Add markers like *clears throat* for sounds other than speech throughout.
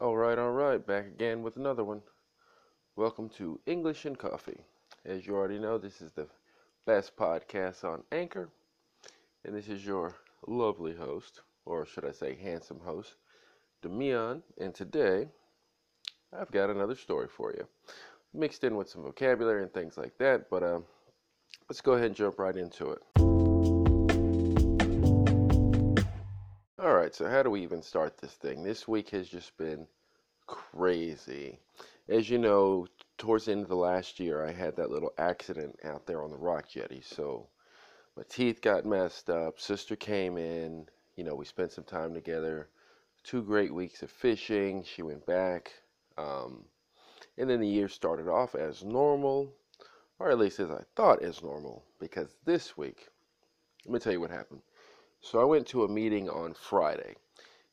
All right, all right, back again with another one. Welcome to English and Coffee. As you already know, this is the best podcast on Anchor, and this is your lovely host, or should I say, handsome host, Demian. And today, I've got another story for you, mixed in with some vocabulary and things like that. But um, let's go ahead and jump right into it. Right, so how do we even start this thing? This week has just been crazy. As you know, towards the end of the last year, I had that little accident out there on the rock jetty. So my teeth got messed up. Sister came in. You know, we spent some time together. Two great weeks of fishing. She went back. Um, and then the year started off as normal, or at least as I thought as normal, because this week, let me tell you what happened. So I went to a meeting on Friday.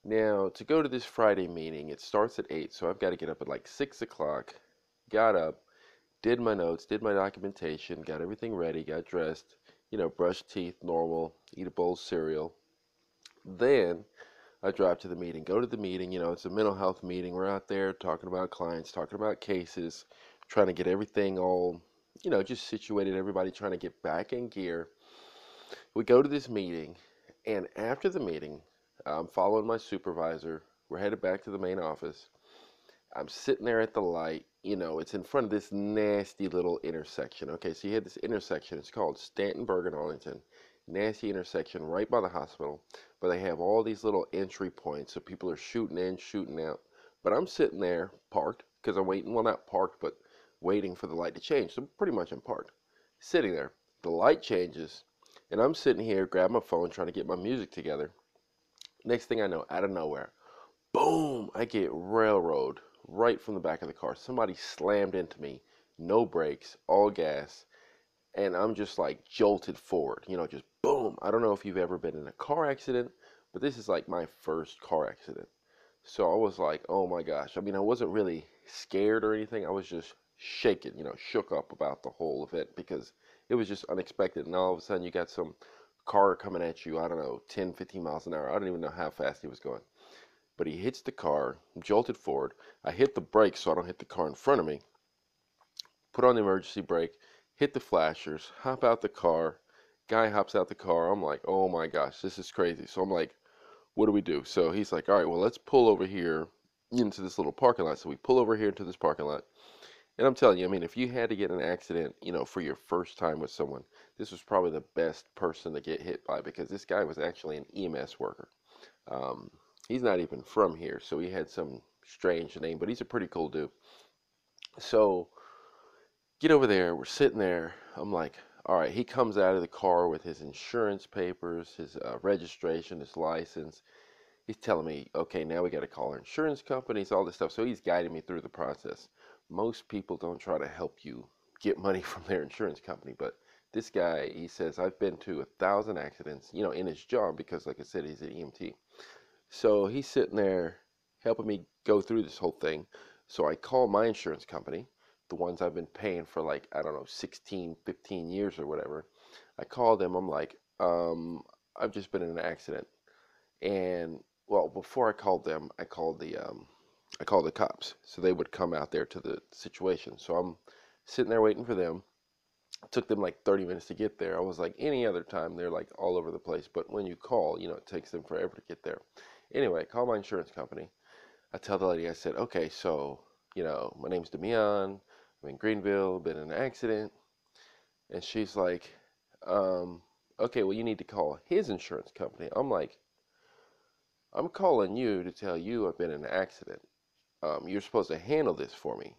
Now, to go to this Friday meeting, it starts at 8, so I've got to get up at like 6 o'clock. Got up, did my notes, did my documentation, got everything ready, got dressed, you know, brushed teeth, normal, eat a bowl of cereal. Then I drive to the meeting, go to the meeting, you know, it's a mental health meeting. We're out there talking about clients, talking about cases, trying to get everything all, you know, just situated, everybody trying to get back in gear. We go to this meeting and after the meeting, I'm following my supervisor. We're headed back to the main office. I'm sitting there at the light. You know, it's in front of this nasty little intersection. Okay, so you had this intersection. It's called Stantonburg and Arlington. Nasty intersection right by the hospital. But they have all these little entry points. So people are shooting in, shooting out. But I'm sitting there parked because I'm waiting. Well, not parked, but waiting for the light to change. So pretty much I'm parked. Sitting there. The light changes and I'm sitting here, grab my phone, trying to get my music together. Next thing I know, out of nowhere, boom, I get railroad right from the back of the car. Somebody slammed into me, no brakes, all gas, and I'm just like jolted forward, you know, just boom. I don't know if you've ever been in a car accident, but this is like my first car accident. So I was like, oh my gosh. I mean, I wasn't really scared or anything. I was just shaken, you know, shook up about the whole event because it was just unexpected. And all of a sudden, you got some car coming at you, I don't know, 10, 15 miles an hour. I don't even know how fast he was going. But he hits the car, jolted forward. I hit the brake so I don't hit the car in front of me. Put on the emergency brake, hit the flashers, hop out the car. Guy hops out the car. I'm like, oh my gosh, this is crazy. So I'm like, what do we do? So he's like, all right, well, let's pull over here into this little parking lot. So we pull over here into this parking lot. And I'm telling you, I mean, if you had to get an accident, you know, for your first time with someone, this was probably the best person to get hit by because this guy was actually an EMS worker. Um, he's not even from here, so he had some strange name, but he's a pretty cool dude. So, get over there. We're sitting there. I'm like, all right. He comes out of the car with his insurance papers, his uh, registration, his license. He's telling me, okay, now we got to call our insurance companies, all this stuff. So he's guiding me through the process most people don't try to help you get money *laughs* from their insurance company, but this guy, he says, I've been to a thousand accidents, you know, in his job because, like I said, he's an EMT. So he's sitting there helping me go through this whole thing. So I call my insurance company, the ones I've been paying for like, I don't know, 16, 15 years or whatever. I call them, I'm like, um, I've just been in an accident. And well, before I called them, I called the um, I called the cops. So they would come out there to the situation. So I'm sitting there waiting for them. It took them like 30 minutes to get there. I was like, any other time, they're like all over the place. But when you call, you know, it takes them forever to get there. Anyway, I call my insurance company. I tell the lady, I said, okay, so, you know, my name's Demian. I'm in Greenville, been in an accident. And she's like, um, okay, well, you need to call his insurance company. I'm like, I'm calling you to tell you I've been in an accident um, you're supposed to handle this for me.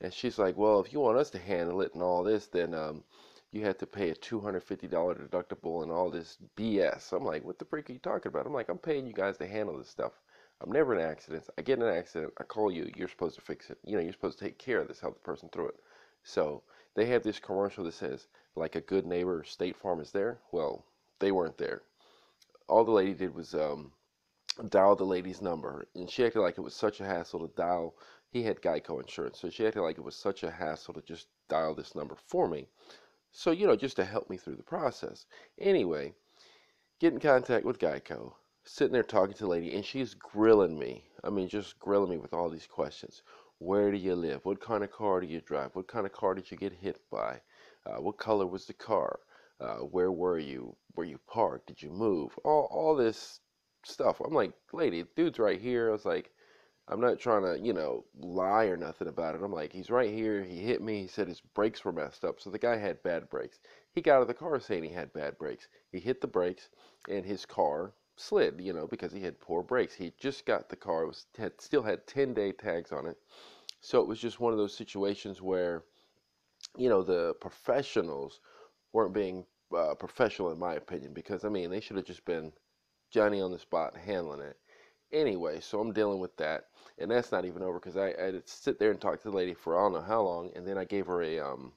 And she's like, well, if you want us to handle it and all this, then um, you have to pay a $250 deductible and all this BS. I'm like, what the freak are you talking about? I'm like, I'm paying you guys to handle this stuff. I'm never in accidents. I get in an accident. I call you. You're supposed to fix it. You know, you're supposed to take care of this, help the person through it. So they have this commercial that says, like a good neighbor, State Farm is there. Well, they weren't there. All the lady did was um, dial the lady's number, and she acted like it was such a hassle to dial. He had Geico insurance, so she acted like it was such a hassle to just dial this number for me. So, you know, just to help me through the process. Anyway, get in contact with Geico. sitting there talking to the lady, and she's grilling me. I mean, just grilling me with all these questions. Where do you live? What kind of car do you drive? What kind of car did you get hit by? Uh, what color was the car? Uh, where were you? Were you parked? Did you move? All all this stuff. I'm like, lady, dude's right here. I was like, I'm not trying to, you know, lie or nothing about it. I'm like, he's right here. He hit me. He said his brakes were messed up. So the guy had bad brakes. He got out of the car saying he had bad brakes. He hit the brakes and his car slid, you know, because he had poor brakes. He just got the car. It was had still had 10 day tags on it. So it was just one of those situations where, you know, the professionals weren't being uh, professional in my opinion because I mean they should have just been Johnny on the spot handling it. Anyway, so I'm dealing with that, and that's not even over because I, I had to sit there and talk to the lady for I don't know how long, and then I gave her a um,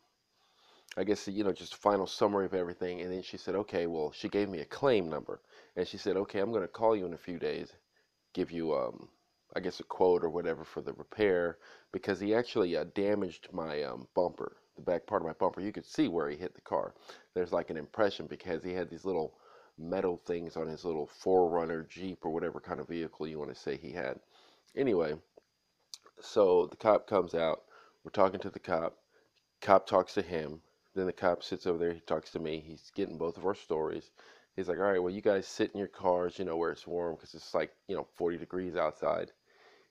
I guess you know just a final summary of everything, and then she said, okay, well she gave me a claim number, and she said, okay, I'm going to call you in a few days, give you um, I guess a quote or whatever for the repair because he actually uh, damaged my um, bumper, the back part of my bumper. You could see where he hit the car. There's like an impression because he had these little metal things on his little 4Runner Jeep or whatever kind of vehicle you want to say he had. Anyway, so the cop comes out. We're talking to the cop. Cop talks to him. Then the cop sits over there. He talks to me. He's getting both of our stories. He's like, all right, well, you guys sit in your cars, you know, where it's warm because it's like, you know, 40 degrees outside.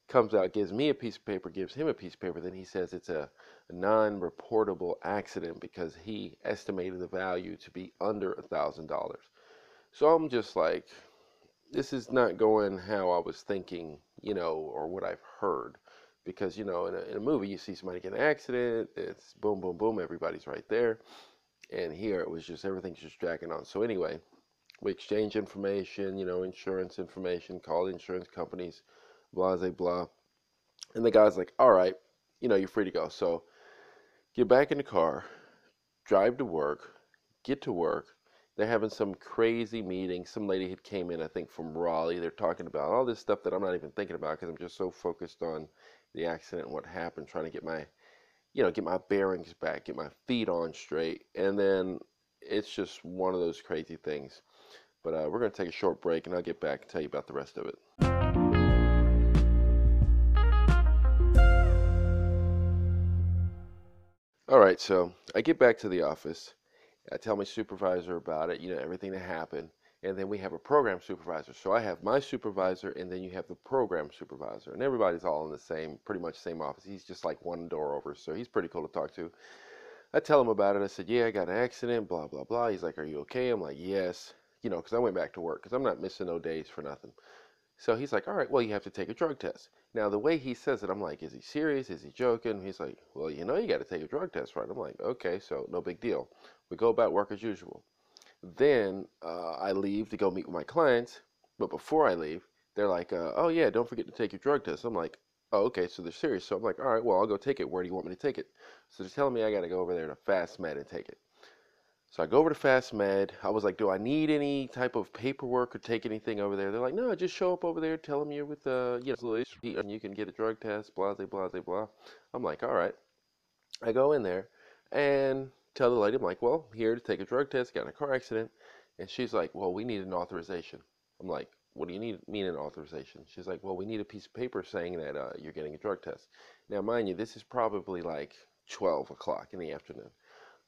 Comes out, gives me a piece of paper, gives him a piece of paper. Then he says it's a, a non reportable accident because he estimated the value to be under a $1,000. So I'm just like, this is not going how I was thinking, you know, or what I've heard. Because, you know, in a, in a movie, you see somebody get an accident, it's boom, boom, boom, everybody's right there. And here it was just everything's just dragging on. So, anyway, we exchange information, you know, insurance information, call the insurance companies, blah, blah, blah. And the guy's like, all right, you know, you're free to go. So, get back in the car, drive to work, get to work, they're having some crazy meeting. Some lady had came in, I think, from Raleigh. They're talking about all this stuff that I'm not even thinking about because I'm just so focused on the accident and what happened, trying to get my, you know, get my bearings back, get my feet on straight, and then it's just one of those crazy things. But uh, we're going to take a short break, and I'll get back and tell you about the rest of it. All right, so I get back to the office I tell my supervisor about it, you know, everything that happened. And then we have a program supervisor. So I have my supervisor, and then you have the program supervisor. And everybody's all in the same, pretty much same office. He's just like one door over. So he's pretty cool to talk to. I tell him about it. I said, Yeah, I got an accident, blah, blah, blah. He's like, Are you okay? I'm like, Yes. You know, because I went back to work because I'm not missing no days for nothing. So he's like, All right, well, you have to take a drug test. Now, the way he says it, I'm like, Is he serious? Is he joking? He's like, Well, you know, you got to take a drug test, right? I'm like, Okay, so no big deal. We go about work as usual. Then uh, I leave to go meet with my clients. But before I leave, they're like, uh, "Oh yeah, don't forget to take your drug test." I'm like, "Oh okay." So they're serious. So I'm like, "All right, well I'll go take it. Where do you want me to take it?" So they're telling me I got to go over there to FastMed and take it. So I go over to FastMed. I was like, "Do I need any type of paperwork or take anything over there?" They're like, "No, just show up over there. Tell them you're with the, uh, you know, and you can get a drug test." Blah blah blah blah. I'm like, "All right." I go in there, and tell the lady, I'm like, well, here to take a drug test, got in a car accident. And she's like, well, we need an authorization. I'm like, what do you need mean an authorization? She's like, well, we need a piece of paper saying that uh, you're getting a drug test. Now, mind you, this is probably like 12 o'clock in the afternoon.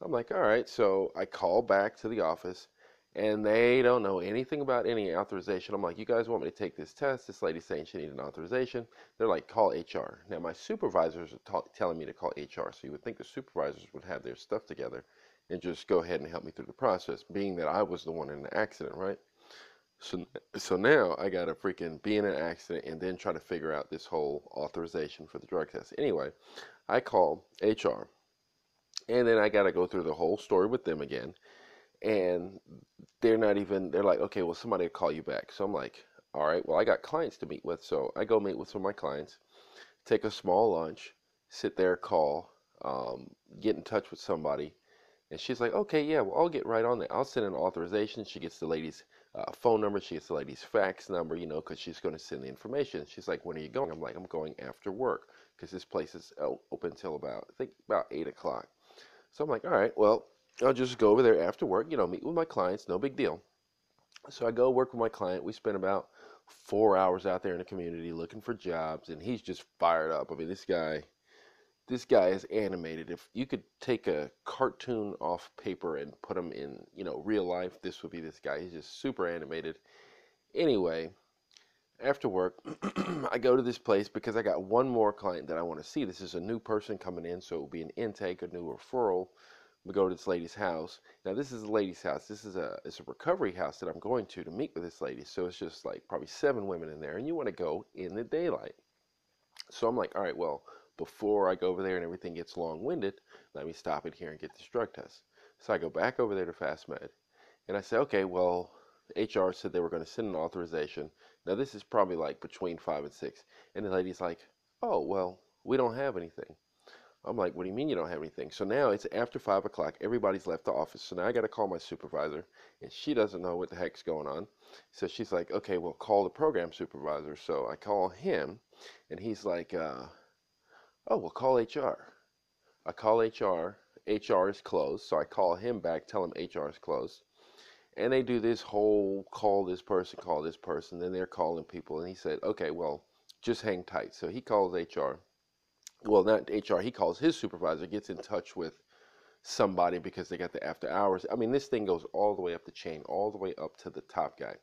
I'm like, all right. So I call back to the office and they don't know anything about any authorization. I'm like, you guys want me to take this test? This lady's saying she needs an authorization. They're like, call HR. Now, my supervisors are telling me to call HR, so you would think the supervisors would have their stuff together and just go ahead and help me through the process, being that I was the one in the accident, right? So, so now I got to freaking be in an accident and then try to figure out this whole authorization for the drug test. Anyway, I call HR, and then I got to go through the whole story with them again and they're not even they're like okay well somebody will call you back. So i'm like all right well i got clients to meet with. So i go meet with some of my clients take a small lunch sit there call um, get in touch with somebody and she's like okay yeah well i'll get right on that. I'll send an authorization. She gets the lady's uh, phone number she gets the lady's fax number you know because she's going to send the information. She's like when are you going? I'm like i'm going after work because this place is open until about i think about 8 o'clock. So i'm like all right well I'll just go over there after work, you know, meet with my clients, no big deal. So I go work with my client. We spend about four hours out there in the community looking for jobs, and he's just fired up. I mean, this guy, this guy is animated. If you could take a cartoon off paper and put him in, you know, real life, this would be this guy. He's just super animated. Anyway, after work, *clears throat* I go to this place because I got one more client that I want to see. This is a new person coming in, so it will be an intake, a new referral. We go to this lady's house. Now, this is a lady's house. This is a it's a recovery house that I'm going to to meet with this lady. So it's just like probably seven women in there, and you want to go in the daylight. So I'm like, all right, well, before I go over there and everything gets long-winded, let me stop it here and get this drug test. So I go back over there to FastMed, and I say, okay, well, HR said they were going to send an authorization. Now this is probably like between five and six, and the lady's like, oh well, we don't have anything. I'm like, what do you mean you don't have anything? So now it's after five o'clock. Everybody's left the office. So now I got to call my supervisor, and she doesn't know what the heck's going on. So she's like, okay, well, call the program supervisor. So I call him, and he's like, uh, oh, well, call HR. I call HR. HR is closed. So I call him back, tell him HR is closed. And they do this whole call this person, call this person. Then they're calling people. And he said, okay, well, just hang tight. So he calls HR well, not HR, he calls his supervisor, gets in touch with somebody because they got the after hours. I mean, this thing goes all the way up the chain, all the way up to the top guy.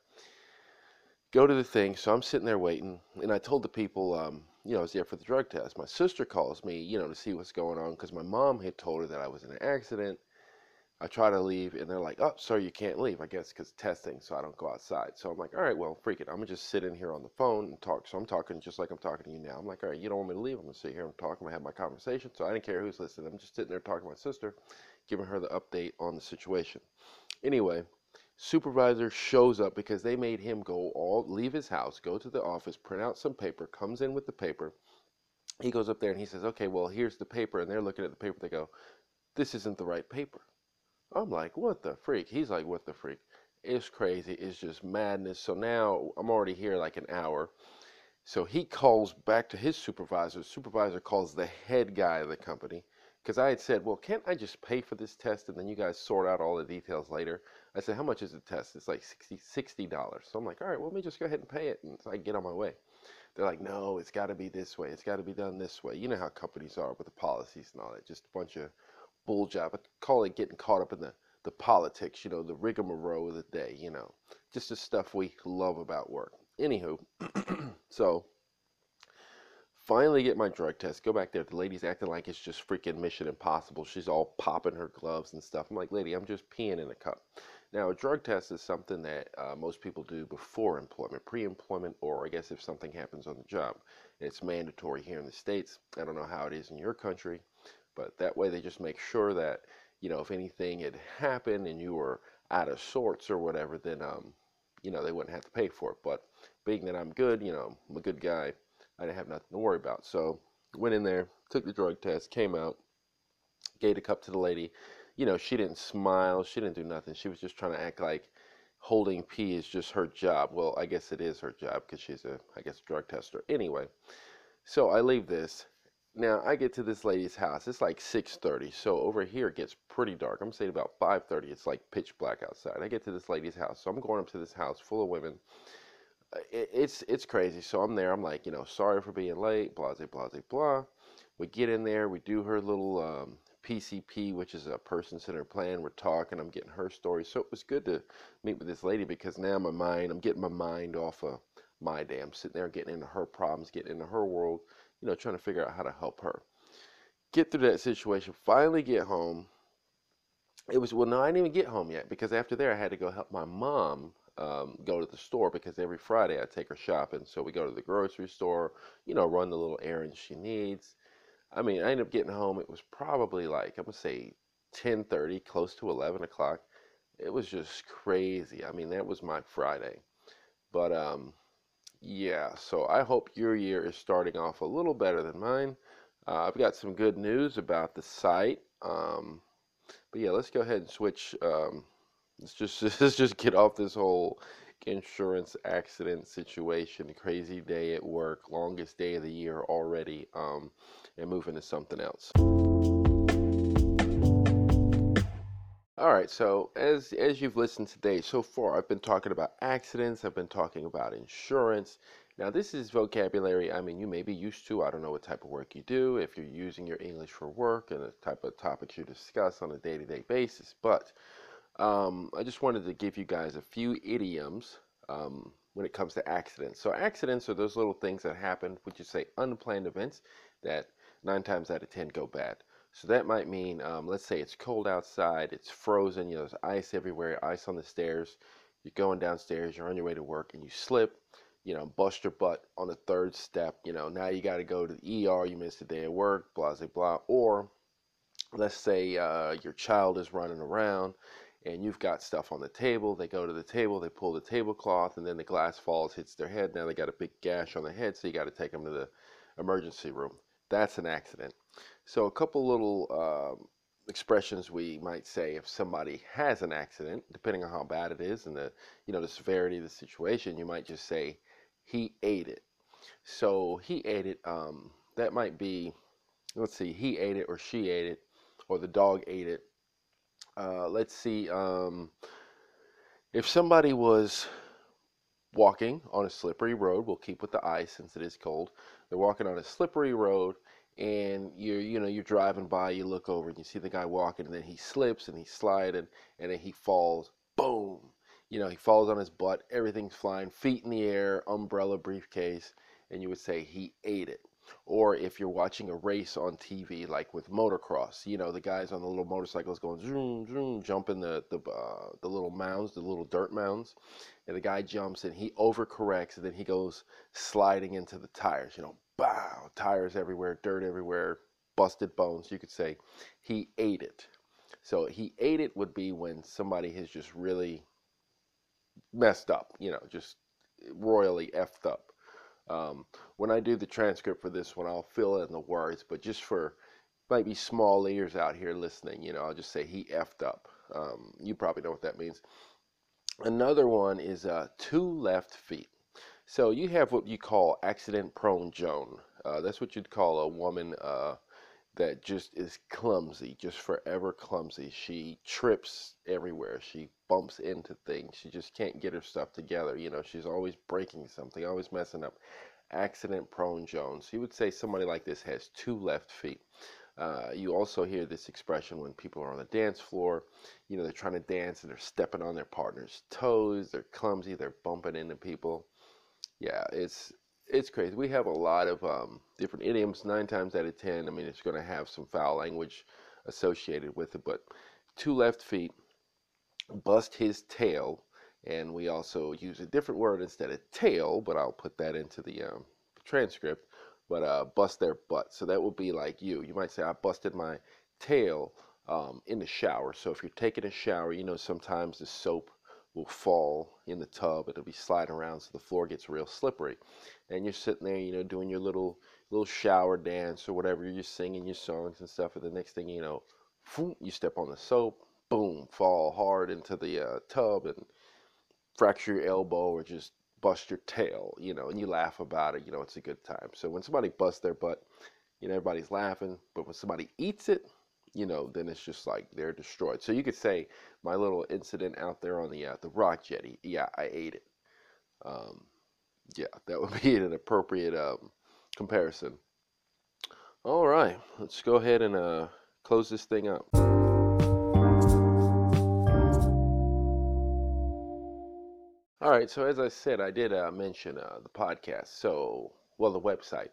Go to the thing. So I'm sitting there waiting, and I told the people, um, you know, I was there for the drug test. My sister calls me, you know, to see what's going on because my mom had told her that I was in an accident I try to leave, and they're like, "Oh, sir, you can't leave." I guess because testing, so I don't go outside. So I'm like, "All right, well, freak it. I'm gonna just sit in here on the phone and talk." So I'm talking just like I'm talking to you now. I'm like, "All right, you don't want me to leave? I'm gonna sit here and talk. I'm gonna have my conversation." So I didn't care who's listening. I'm just sitting there talking to my sister, giving her the update on the situation. Anyway, supervisor shows up because they made him go all leave his house, go to the office, print out some paper, comes in with the paper. He goes up there and he says, "Okay, well, here's the paper." And they're looking at the paper. They go, "This isn't the right paper." I'm like, what the freak? He's like, what the freak? It's crazy. It's just madness. So now I'm already here like an hour. So he calls back to his supervisor. Supervisor calls the head guy of the company because I had said, well, can't I just pay for this test and then you guys sort out all the details later? I said, how much is the test? It's like 60 $60. So I'm like, all right, well, let me just go ahead and pay it and so I get on my way. They're like, no, it's got to be this way. It's got to be done this way. You know how companies are with the policies and all that. Just a bunch of bull job. I call it getting caught up in the, the politics, you know, the rigmarole of the day, you know, just the stuff we love about work. Anywho, *clears throat* so finally get my drug test. Go back there. The lady's acting like it's just freaking mission impossible. She's all popping her gloves and stuff. I'm like, lady, I'm just peeing in a cup. Now, a drug test is something that uh, most people do before employment, pre employment, or I guess if something happens on the job. It's mandatory here in the States. I don't know how it is in your country. But that way they just make sure that, you know, if anything had happened and you were out of sorts or whatever, then, um, you know, they wouldn't have to pay for it. But being that I'm good, you know, I'm a good guy, I didn't have nothing to worry about. So went in there, took the drug test, came out, gave a cup to the lady. You know, she didn't smile, she didn't do nothing. She was just trying to act like holding pee is just her job. Well, I guess it is her job because she's a, I guess, drug tester. Anyway, so I leave this now I get to this lady's house. It's like 6:30, so over here it gets pretty dark. I'm saying about 5:30. It's like pitch black outside. I get to this lady's house, so I'm going up to this house full of women. Uh, it, it's it's crazy. So I'm there. I'm like, you know, sorry for being late. Blah blah blah blah. We get in there. We do her little um, PCP, which is a person-centered plan. We're talking. I'm getting her story. So it was good to meet with this lady because now my mind, I'm getting my mind off of my day. I'm sitting there getting into her problems, getting into her world you know, trying to figure out how to help her. Get through that situation, finally get home. It was, well, no, I didn't even get home yet because after there I had to go help my mom um, go to the store because every Friday I take her shopping. So we go to the grocery store, you know, run the little errands she needs. I mean, I ended up getting home. It was probably like, I'm going to say 10:30, close to 11 o'clock. It was just crazy. I mean, that was my Friday. But um, yeah, so I hope your year is starting off a little better than mine. Uh, I've got some good news about the site. Um, but yeah, let's go ahead and switch. Um, let's just *laughs* let's just get off this whole insurance accident situation. Crazy day at work, longest day of the year already, um, and move into something else. All right, so as as you've listened today so far, I've been talking about accidents, I've been talking about insurance. Now, this is vocabulary, I mean, you may be used to. I don't know what type of work you do, if you're using your English for work and the type of topics you discuss on a day-to-day basis. But um, I just wanted to give you guys a few idioms um, when it comes to accidents. So accidents are those little things that happen, would you say unplanned events that nine times out of ten go bad. So that might mean, um, let's say it's cold outside, it's frozen, you know, there's ice everywhere, ice on the stairs. You're going downstairs, you're on your way to work, and you slip, you know, bust your butt on the third step. You know, now you got to go to the ER, you missed a day at work, blah, blah, blah. Or let's say uh, your child is running around and you've got stuff on the table. They go to the table, they pull the tablecloth, and then the glass falls, hits their head. Now they got a big gash on the head, so you got to take them to the emergency room. That's an accident. So a couple little um, expressions we might say if somebody has an accident, depending on how bad it is and the you know the severity of the situation, you might just say he ate it. So he ate it. Um, that might be, let's see, he ate it or she ate it or the dog ate it. Uh, let's see. Um, if somebody was walking on a slippery road, we'll keep with the ice since it is cold. They're walking on a slippery road and you're you know you're driving by you look over and you see the guy walking and then he slips and he's sliding and then he falls boom you know he falls on his butt everything's flying feet in the air umbrella briefcase and you would say he ate it. Or if you're watching a race on TV like with motocross you know the guys on the little motorcycles going zoom zoom jumping the the, uh, the little mounds the little dirt mounds and the guy jumps and he overcorrects and then he goes sliding into the tires you know bow, tires everywhere, dirt everywhere, busted bones. You could say he ate it. So he ate it would be when somebody has just really messed up, you know, just royally effed up. Um, when I do the transcript for this one, I'll fill in the words, but just for maybe small ears out here listening, you know, I'll just say he effed up. Um, you probably know what that means. Another one is uh, two left feet. So you have what you call accident prone Joan. Uh, that's what you'd call a woman uh, that just is clumsy, just forever clumsy. She trips everywhere. She bumps into things. She just can't get her stuff together. You know, she's always breaking something, always messing up. Accident prone Jones. You would say somebody like this has two left feet. Uh, you also hear this expression when people are on the dance floor. You know, they're trying to dance and they're stepping on their partner's toes. They're clumsy. They're bumping into people yeah, it's it's crazy. We have a lot of um, different idioms. Nine times out of ten, I mean, it's going to have some foul language associated with it. But two left feet, bust his tail, and we also use a different word instead of tail, but I'll put that into the um, transcript. But uh, bust their butt. So that would be like you. You might say, I busted my tail um, in the shower. So if you're taking a shower, you know sometimes the soap will fall in the tub. It'll be sliding around so the floor gets real slippery. And you're sitting there, you know, doing your little little shower dance or whatever. You're singing your songs and stuff. And the next thing you know, you step on the soap, boom, fall hard into the uh, tub and fracture your elbow or just bust your tail, you know, and you laugh about it. You know, it's a good time. So when somebody busts their butt, you know, everybody's laughing. But when somebody eats it, you know, then it's just like they're destroyed. So you could say my little incident out there on the uh, the rock jetty. Yeah, I ate it. Um, yeah, *laughs* that would be an appropriate um, comparison. All right, let's go ahead and uh, close this thing up. All right, so as I said, I did uh, mention uh, the podcast. So, well, the website.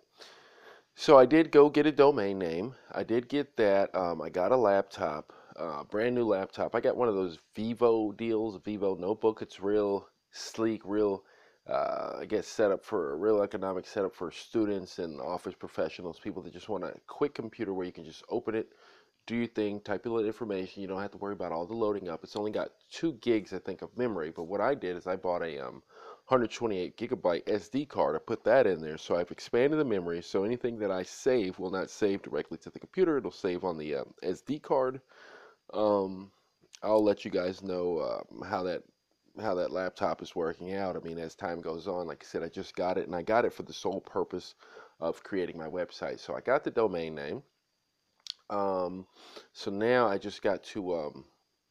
So I did go get a domain name. I did get that. Um, I got a laptop, uh, brand new laptop. I got one of those Vivo deals, Vivo notebook. It's real sleek, real, uh, I guess, set up for a real economic setup for students and office professionals, people that just want a quick computer where you can just open it, do your thing, type your information. You don't have to worry about all the loading up. It's only got two gigs, I think, of memory. But what I did is I bought a um, 128 gigabyte SD card. I put that in there. So I've expanded the memory. So anything that I save will not save directly to the computer. It'll save on the uh, SD card. Um, I'll let you guys know uh, how that how that laptop is working out. I mean, as time goes on, like I said, I just got it, and I got it for the sole purpose of creating my website. So I got the domain name. Um, so now I just got to um,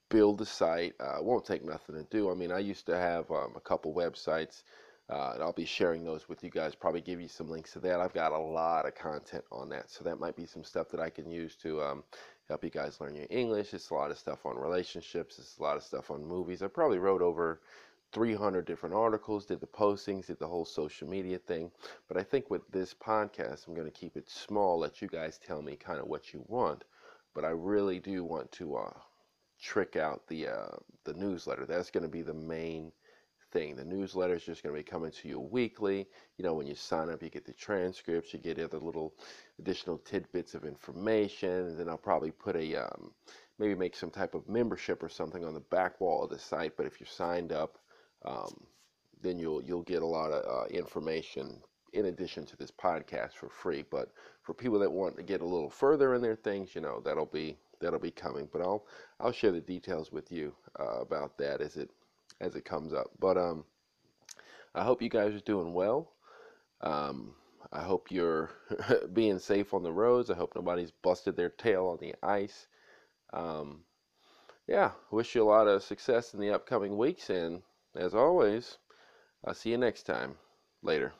build the site. Uh, won't take nothing to do. I mean, I used to have um, a couple websites, uh, and I'll be sharing those with you guys. Probably give you some links to that. I've got a lot of content on that, so that might be some stuff that I can use to um, help you guys learn your English. It's a lot of stuff on relationships. It's a lot of stuff on movies. I probably wrote over 300 different articles, did the postings, did the whole social media thing. But I think with this podcast, I'm going to keep it small, let you guys tell me kind of what you want. But I really do want to uh, trick out the uh, the newsletter. That's going to be the main thing. The newsletter is just going to be coming to you weekly. You know, when you sign up, you get the transcripts, you get other little additional tidbits of information, and then I'll probably put a um, maybe make some type of membership or something on the back wall of the site. But if you're signed up, um, then you'll you'll get a lot of uh, information in addition to this podcast for free. But for people that want to get a little further in their things, you know, that'll be that'll be coming. But I'll I'll share the details with you uh, about that as it as it comes up. But um, I hope you guys are doing well. Um, I hope you're *laughs* being safe on the roads. I hope nobody's busted their tail on the ice. Um, yeah, wish you a lot of success in the upcoming weeks and as always, I'll see you next time. Later.